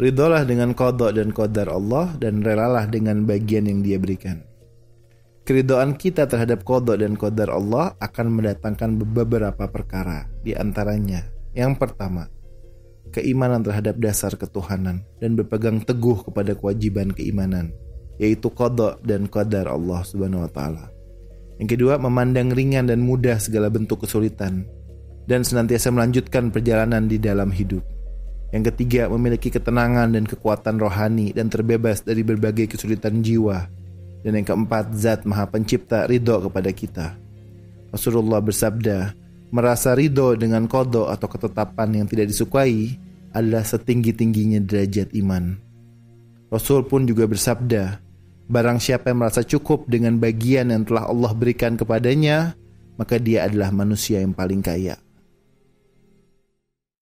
Ridolah dengan kodok dan kodar Allah dan relalah dengan bagian yang dia berikan. Keridoan kita terhadap kodok dan kodar Allah akan mendatangkan beberapa perkara. Di antaranya, yang pertama, keimanan terhadap dasar ketuhanan dan berpegang teguh kepada kewajiban keimanan, yaitu kodok dan kodar Allah Subhanahu wa Ta'ala. Yang kedua, memandang ringan dan mudah segala bentuk kesulitan dan senantiasa melanjutkan perjalanan di dalam hidup. Yang ketiga, memiliki ketenangan dan kekuatan rohani dan terbebas dari berbagai kesulitan jiwa. Dan yang keempat, zat maha pencipta ridho kepada kita. Rasulullah bersabda, merasa ridho dengan kodo atau ketetapan yang tidak disukai adalah setinggi-tingginya derajat iman. Rasul pun juga bersabda, barang siapa yang merasa cukup dengan bagian yang telah Allah berikan kepadanya, maka dia adalah manusia yang paling kaya.